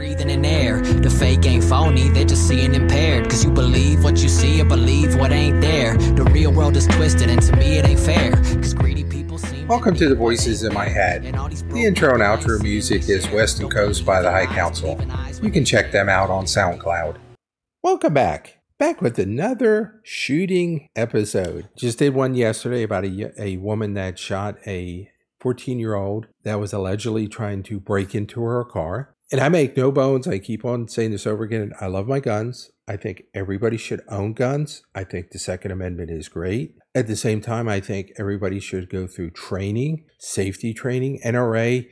breathing in air. The fake ain't phony, they're just seeing impaired. Cause you believe what you see or believe what ain't there. The real world is twisted, and to me it ain't fair. Cause greedy people seem. Welcome to the Voices in My Head. The intro and outro music is Western Coast by the High Council. You can check them out on SoundCloud. Welcome back. Back with another shooting episode. Just did one yesterday about a, a woman that shot a 14 year old that was allegedly trying to break into her car. And I make no bones. I keep on saying this over again. I love my guns. I think everybody should own guns. I think the Second Amendment is great. At the same time, I think everybody should go through training, safety training. NRA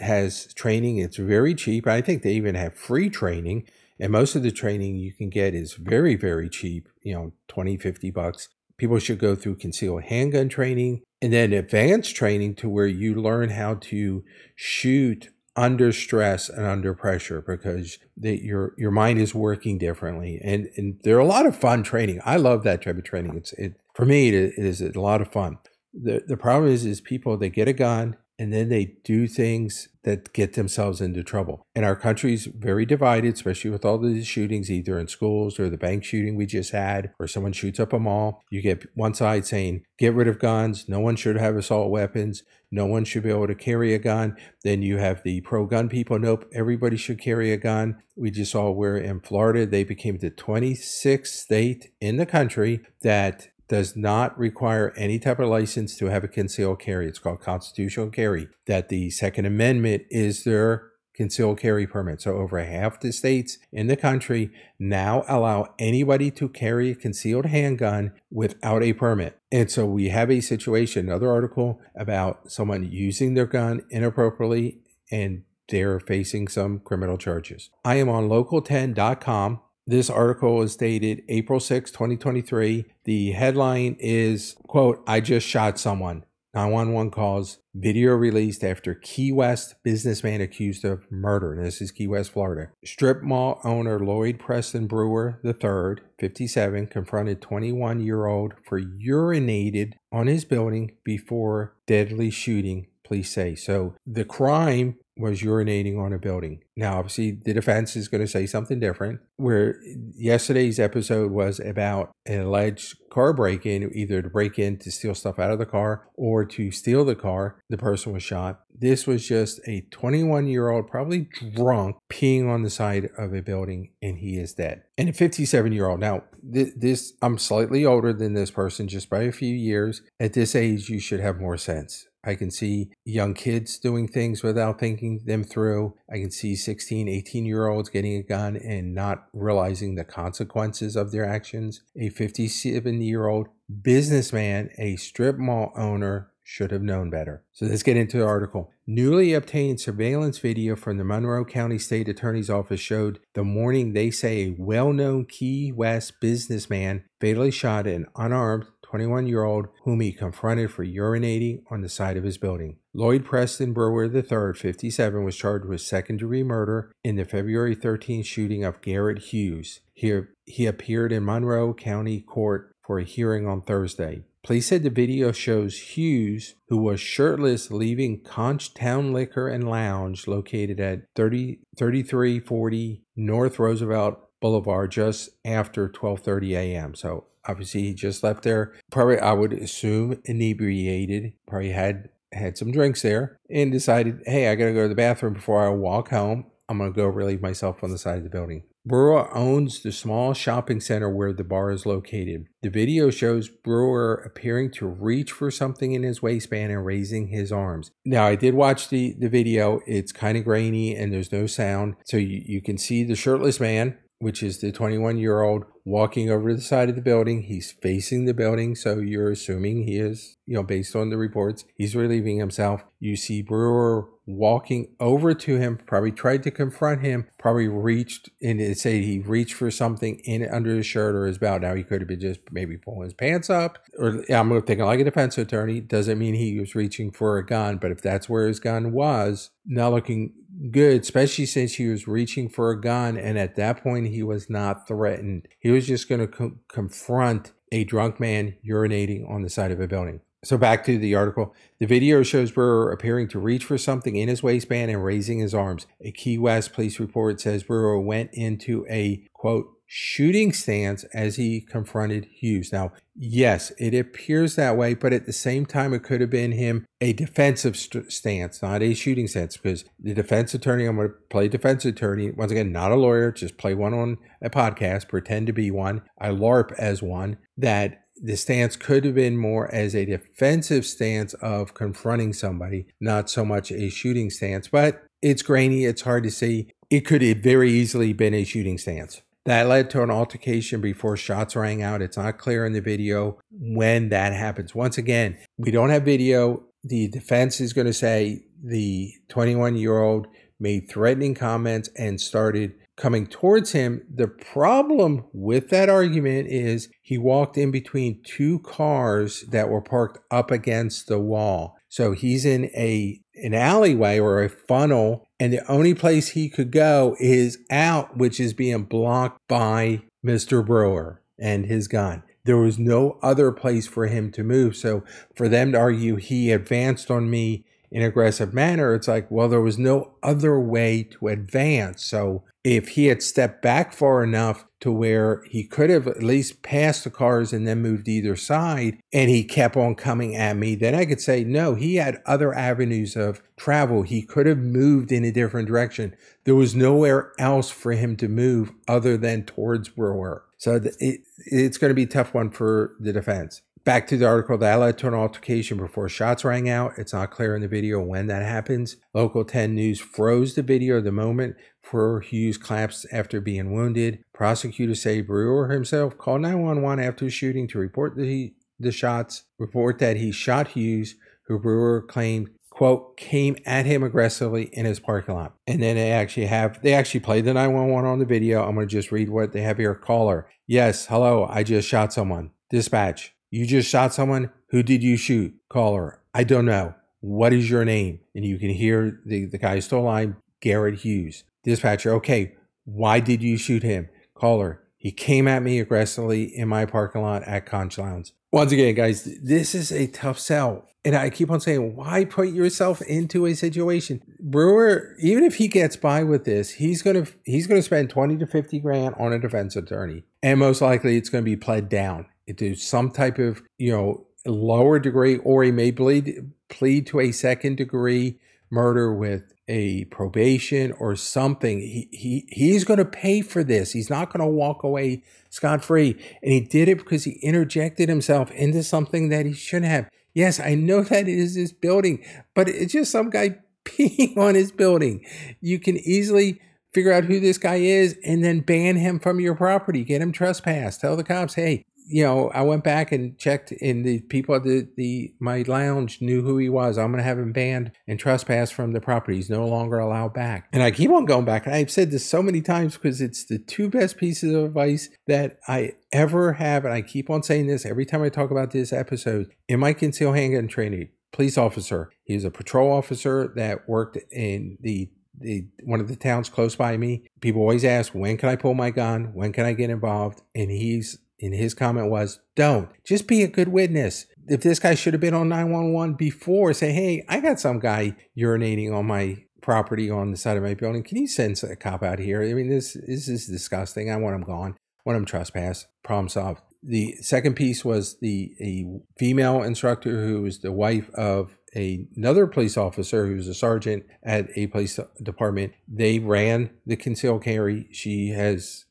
has training, it's very cheap. I think they even have free training and most of the training you can get is very, very cheap, you know, 20, 50 bucks. People should go through concealed handgun training and then advanced training to where you learn how to shoot under stress and under pressure because the, your your mind is working differently and and there are a lot of fun training. I love that type of training. It's it for me it is a lot of fun. The the problem is is people they get a gun and then they do things that get themselves into trouble. And our country's very divided, especially with all these shootings, either in schools or the bank shooting we just had, or someone shoots up a mall. You get one side saying, get rid of guns, no one should have assault weapons, no one should be able to carry a gun. Then you have the pro gun people, nope, everybody should carry a gun. We just saw where in Florida they became the 26th state in the country that does not require any type of license to have a concealed carry. It's called constitutional carry. That the Second Amendment is their concealed carry permit. So over half the states in the country now allow anybody to carry a concealed handgun without a permit. And so we have a situation, another article about someone using their gun inappropriately and they're facing some criminal charges. I am on local10.com this article is dated April 6, 2023. The headline is, quote, I just shot someone. 911 calls, video released after Key West businessman accused of murder. This is Key West, Florida. Strip mall owner Lloyd Preston Brewer III, 57, confronted 21 year old for urinated on his building before deadly shooting, police say. So the crime was urinating on a building. Now, obviously, the defense is going to say something different. Where yesterday's episode was about an alleged car break in, either to break in to steal stuff out of the car or to steal the car, the person was shot. This was just a 21 year old, probably drunk, peeing on the side of a building, and he is dead. And a 57 year old. Now, th- this, I'm slightly older than this person just by a few years. At this age, you should have more sense. I can see young kids doing things without thinking them through. I can see 16, 18 year olds getting a gun and not realizing the consequences of their actions. A 57 year old businessman, a strip mall owner, should have known better. So let's get into the article. Newly obtained surveillance video from the Monroe County State Attorney's Office showed the morning they say a well known Key West businessman fatally shot an unarmed 21 year old whom he confronted for urinating on the side of his building. Lloyd Preston Brewer III, 57, was charged with second degree murder in the February 13 shooting of Garrett Hughes. He, he appeared in Monroe County Court for a hearing on Thursday. Police said the video shows Hughes, who was shirtless, leaving Conch Town Liquor and Lounge located at 30, 3340 North Roosevelt Boulevard just after 12:30 a.m. So obviously he just left there. Probably I would assume inebriated. Probably had had some drinks there and decided, hey, I gotta go to the bathroom before I walk home. I'm gonna go relieve myself on the side of the building. Brewer owns the small shopping center where the bar is located. The video shows Brewer appearing to reach for something in his waistband and raising his arms. Now, I did watch the, the video. It's kind of grainy and there's no sound. So you, you can see the shirtless man which is the 21 year old walking over to the side of the building. He's facing the building, so you're assuming he is, you know, based on the reports, he's relieving himself. You see Brewer walking over to him, probably tried to confront him, probably reached and it say he reached for something in under his shirt or his belt. Now he could have been just maybe pulling his pants up, or I'm thinking like a defense attorney. Doesn't mean he was reaching for a gun, but if that's where his gun was, not looking good, especially since he was reaching for a gun, and at that point he was not threatened. He was just going to co- confront a drunk man urinating on the side of a building. So back to the article. The video shows Brewer appearing to reach for something in his waistband and raising his arms. A Key West police report says Brewer went into a quote shooting stance as he confronted Hughes. Now, yes, it appears that way, but at the same time, it could have been him a defensive st- stance, not a shooting stance, because the defense attorney, I'm going to play defense attorney. Once again, not a lawyer, just play one on a podcast, pretend to be one. I LARP as one. That the stance could have been more as a defensive stance of confronting somebody, not so much a shooting stance. But it's grainy, it's hard to see. It could have very easily been a shooting stance. That led to an altercation before shots rang out. It's not clear in the video when that happens. Once again, we don't have video. The defense is going to say the 21 year old made threatening comments and started coming towards him. The problem with that argument is he walked in between two cars that were parked up against the wall. So he's in a an alleyway or a funnel and the only place he could go is out, which is being blocked by Mr. Brewer and his gun. There was no other place for him to move. So for them to argue he advanced on me in aggressive manner, it's like, well, there was no other way to advance. So if he had stepped back far enough to where he could have at least passed the cars and then moved either side and he kept on coming at me, then I could say, no, he had other avenues of travel. He could have moved in a different direction. There was nowhere else for him to move other than towards Brewer. So it, it's going to be a tough one for the defense. Back to the article, that led to an altercation before shots rang out. It's not clear in the video when that happens. Local 10 News froze the video the moment for Hughes collapsed after being wounded. Prosecutors say Brewer himself called 911 after the shooting to report the, the shots, report that he shot Hughes, who Brewer claimed quote came at him aggressively in his parking lot and then they actually have they actually played the 911 on the video i'm going to just read what they have here caller yes hello i just shot someone dispatch you just shot someone. Who did you shoot? Caller. I don't know. What is your name? And you can hear the, the guy still line, Garrett Hughes. Dispatcher. Okay. Why did you shoot him? Caller. He came at me aggressively in my parking lot at Conch Lounge. Once again, guys, this is a tough sell. And I keep on saying, why put yourself into a situation? Brewer, even if he gets by with this, he's gonna he's gonna spend 20 to 50 grand on a defense attorney. And most likely it's gonna be pled down into some type of, you know, lower degree, or he may plead, plead to a second degree murder with a probation or something. He, he he's going to pay for this. He's not going to walk away scot free. And he did it because he interjected himself into something that he shouldn't have. Yes, I know that it is his building, but it's just some guy peeing on his building. You can easily figure out who this guy is and then ban him from your property. Get him trespassed. Tell the cops, hey, you know, I went back and checked, and the people at the, the my lounge knew who he was. I'm gonna have him banned and trespass from the property. He's no longer allowed back. And I keep on going back. I've said this so many times because it's the two best pieces of advice that I ever have, and I keep on saying this every time I talk about this episode. In my concealed handgun training, police officer, he's a patrol officer that worked in the the, one of the towns close by me. People always ask, when can I pull my gun? When can I get involved? And he's and his comment was, don't. Just be a good witness. If this guy should have been on 911 before, say, hey, I got some guy urinating on my property on the side of my building. Can you send a cop out here? I mean, this, this is disgusting. I want him gone. I want him trespass. Problem solved. The second piece was the a female instructor who was the wife of a, another police officer who was a sergeant at a police department. They ran the concealed carry. She has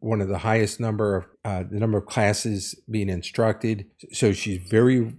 one of the highest number of uh, the number of classes being instructed. So she's very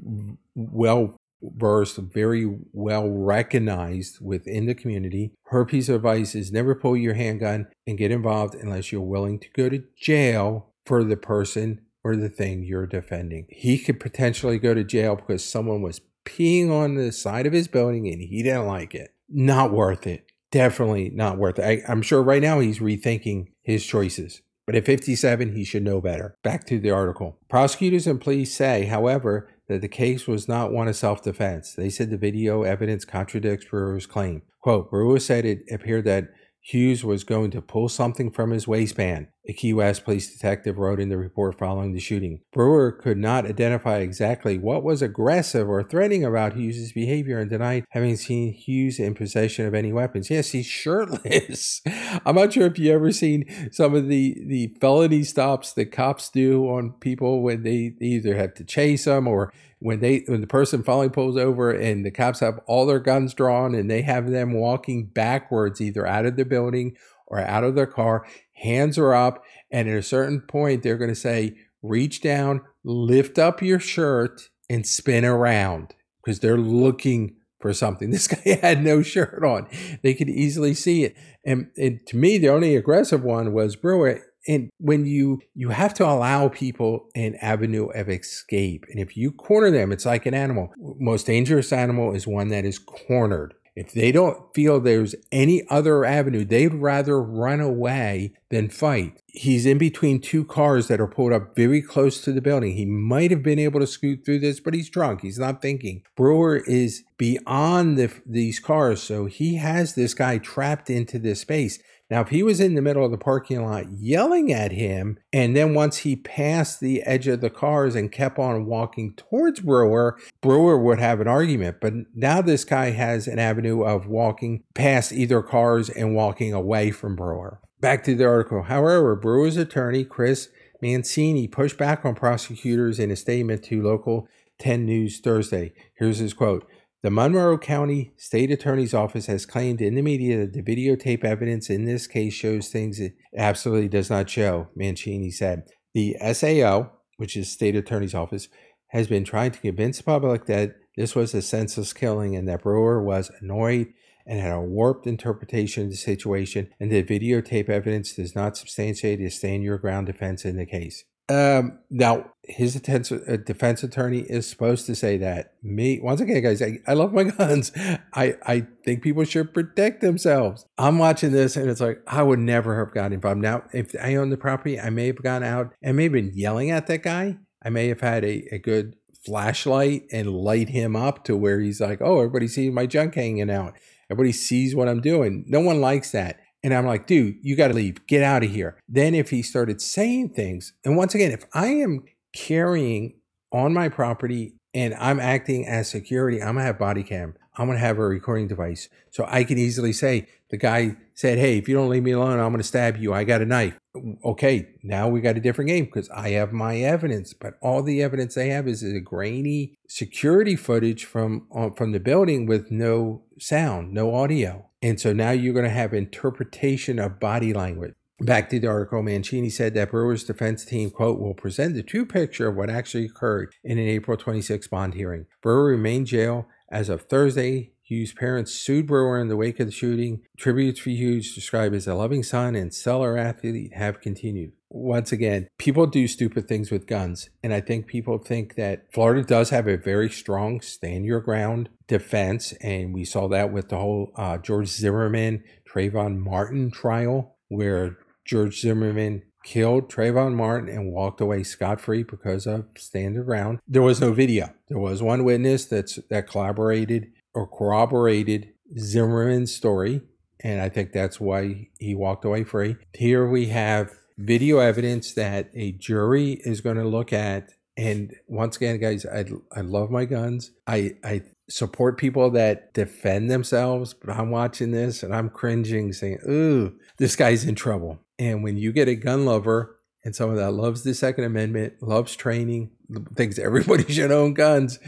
well versed, very well recognized within the community. Her piece of advice is never pull your handgun and get involved unless you're willing to go to jail for the person or the thing you're defending. He could potentially go to jail because someone was peeing on the side of his building and he didn't like it. Not worth it. Definitely not worth it. I, I'm sure right now he's rethinking his choices. But at 57, he should know better. Back to the article. Prosecutors and police say, however, that the case was not one of self defense. They said the video evidence contradicts Brewer's claim. Quote Brewer said it appeared that Hughes was going to pull something from his waistband. a Key West police detective wrote in the report following the shooting. Brewer could not identify exactly what was aggressive or threatening about Hughes' behavior and denied having seen Hughes in possession of any weapons. Yes, he's shirtless. I'm not sure if you ever seen some of the, the felony stops that cops do on people when they either have to chase them or when they when the person finally pulls over and the cops have all their guns drawn and they have them walking backwards either out of the building or out of their car hands are up and at a certain point they're going to say reach down lift up your shirt and spin around because they're looking for something. This guy had no shirt on. They could easily see it. And, and to me the only aggressive one was brewer and when you you have to allow people an avenue of escape. And if you corner them it's like an animal. Most dangerous animal is one that is cornered. If they don't feel there's any other avenue they'd rather run away than fight. He's in between two cars that are pulled up very close to the building. He might have been able to scoot through this but he's drunk. He's not thinking. Brewer is beyond the, these cars so he has this guy trapped into this space now, if he was in the middle of the parking lot yelling at him, and then once he passed the edge of the cars and kept on walking towards Brewer, Brewer would have an argument. But now this guy has an avenue of walking past either cars and walking away from Brewer. Back to the article. However, Brewer's attorney, Chris Mancini, pushed back on prosecutors in a statement to local 10 News Thursday. Here's his quote the Monroe County State Attorney's Office has claimed in the media that the videotape evidence in this case shows things it absolutely does not show, Mancini said. The SAO, which is State Attorney's Office, has been trying to convince the public that this was a senseless killing and that Brewer was annoyed and had a warped interpretation of the situation, and that videotape evidence does not substantiate a stand your ground defense in the case. Um, now his defense, uh, defense attorney is supposed to say that. Me, once again, guys, I, I love my guns. I, I think people should protect themselves. I'm watching this and it's like, I would never have gotten involved. Now, if I own the property, I may have gone out and may have been yelling at that guy. I may have had a, a good flashlight and light him up to where he's like, oh, everybody sees my junk hanging out. Everybody sees what I'm doing. No one likes that. And I'm like, dude, you got to leave. Get out of here. Then if he started saying things, and once again, if I am carrying on my property and I'm acting as security, I'm going to have body cam. I'm going to have a recording device. So I can easily say, the guy said, Hey, if you don't leave me alone, I'm going to stab you. I got a knife. Okay, now we got a different game because I have my evidence, but all the evidence they have is a grainy security footage from uh, from the building with no sound, no audio. And so now you're going to have interpretation of body language. Back to the article, Mancini said that Brewer's defense team, quote, will present the true picture of what actually occurred in an April 26 bond hearing. Brewer remained jail as of Thursday. Hughes' parents sued Brewer in the wake of the shooting. Tributes for Hughes, described as a loving son and stellar athlete, have continued. Once again, people do stupid things with guns. And I think people think that Florida does have a very strong stand your ground defense, and we saw that with the whole uh, George Zimmerman Trayvon Martin trial, where George Zimmerman killed Trayvon Martin and walked away scot free because of stand your ground. There was no video. There was one witness that's that collaborated or corroborated Zimmerman's story, and I think that's why he walked away free. Here we have video evidence that a jury is going to look at and once again, guys, I I love my guns. I I support people that defend themselves, but I'm watching this and I'm cringing, saying, "Ooh, this guy's in trouble." And when you get a gun lover and someone that loves the Second Amendment, loves training, thinks everybody should own guns,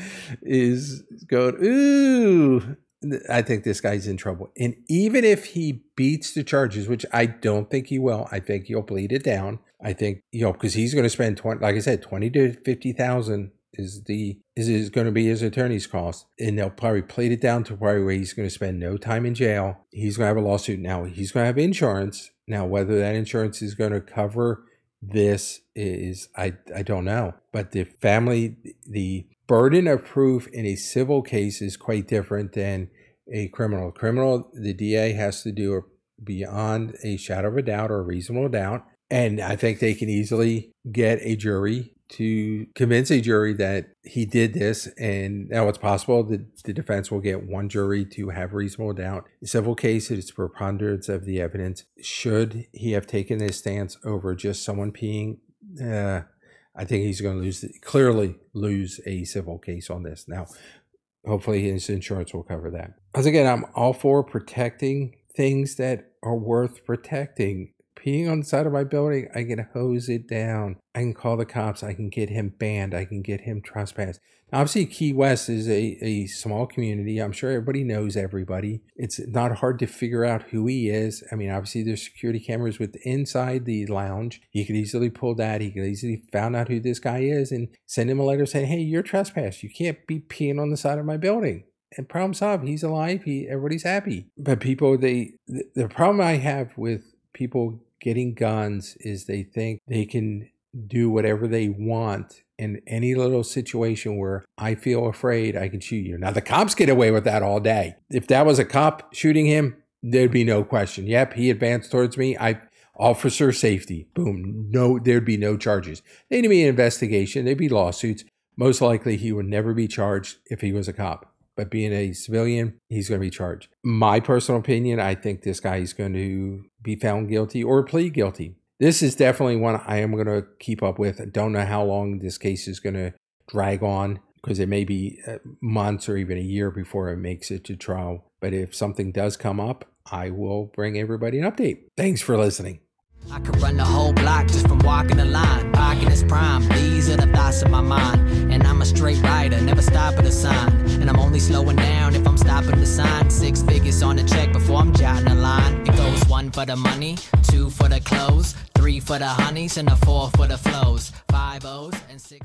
is going, "Ooh." I think this guy's in trouble. And even if he beats the charges, which I don't think he will, I think he'll bleed it down. I think you know because he's going to spend twenty, like I said, twenty to fifty thousand is the is, is going to be his attorney's cost, and they'll probably plate it down to probably where he's going to spend no time in jail. He's going to have a lawsuit now. He's going to have insurance now. Whether that insurance is going to cover this is I I don't know. But the family the burden of proof in a civil case is quite different than a criminal. Criminal, the DA has to do beyond a shadow of a doubt or a reasonable doubt and I think they can easily get a jury to convince a jury that he did this. And now it's possible that the defense will get one jury to have reasonable doubt. In civil case, it's preponderance of the evidence. Should he have taken this stance over just someone peeing? Uh, I think he's going to lose, clearly lose a civil case on this. Now, hopefully his insurance will cover that. As again, I'm all for protecting things that are worth protecting peeing on the side of my building, I can hose it down. I can call the cops. I can get him banned. I can get him trespassed. Now, obviously, Key West is a, a small community. I'm sure everybody knows everybody. It's not hard to figure out who he is. I mean, obviously, there's security cameras with inside the lounge. He could easily pull that. He could easily found out who this guy is and send him a letter saying, "Hey, you're trespassed. You can't be peeing on the side of my building." and problem solved. He's alive. He everybody's happy. But people, they the, the problem I have with people getting guns is they think they can do whatever they want in any little situation where I feel afraid, I can shoot you. Now, the cops get away with that all day. If that was a cop shooting him, there'd be no question. Yep, he advanced towards me. I officer safety. Boom. No, there'd be no charges. There'd be an investigation. There'd be lawsuits. Most likely, he would never be charged if he was a cop but being a civilian, he's going to be charged. My personal opinion, I think this guy is going to be found guilty or plead guilty. This is definitely one I am going to keep up with. I don't know how long this case is going to drag on because it may be uh, months or even a year before it makes it to trial. But if something does come up, I will bring everybody an update. Thanks for listening. I could run the whole block just from walking the line. Is prime, these are the thoughts of my mind. And I'm a straight rider, never stop at a sign. And I'm only slowing down if I'm stopping the sign. Six figures on the check before I'm jotting a line. It goes one for the money, two for the clothes, three for the honeys, and a four for the flows. Five O's and six.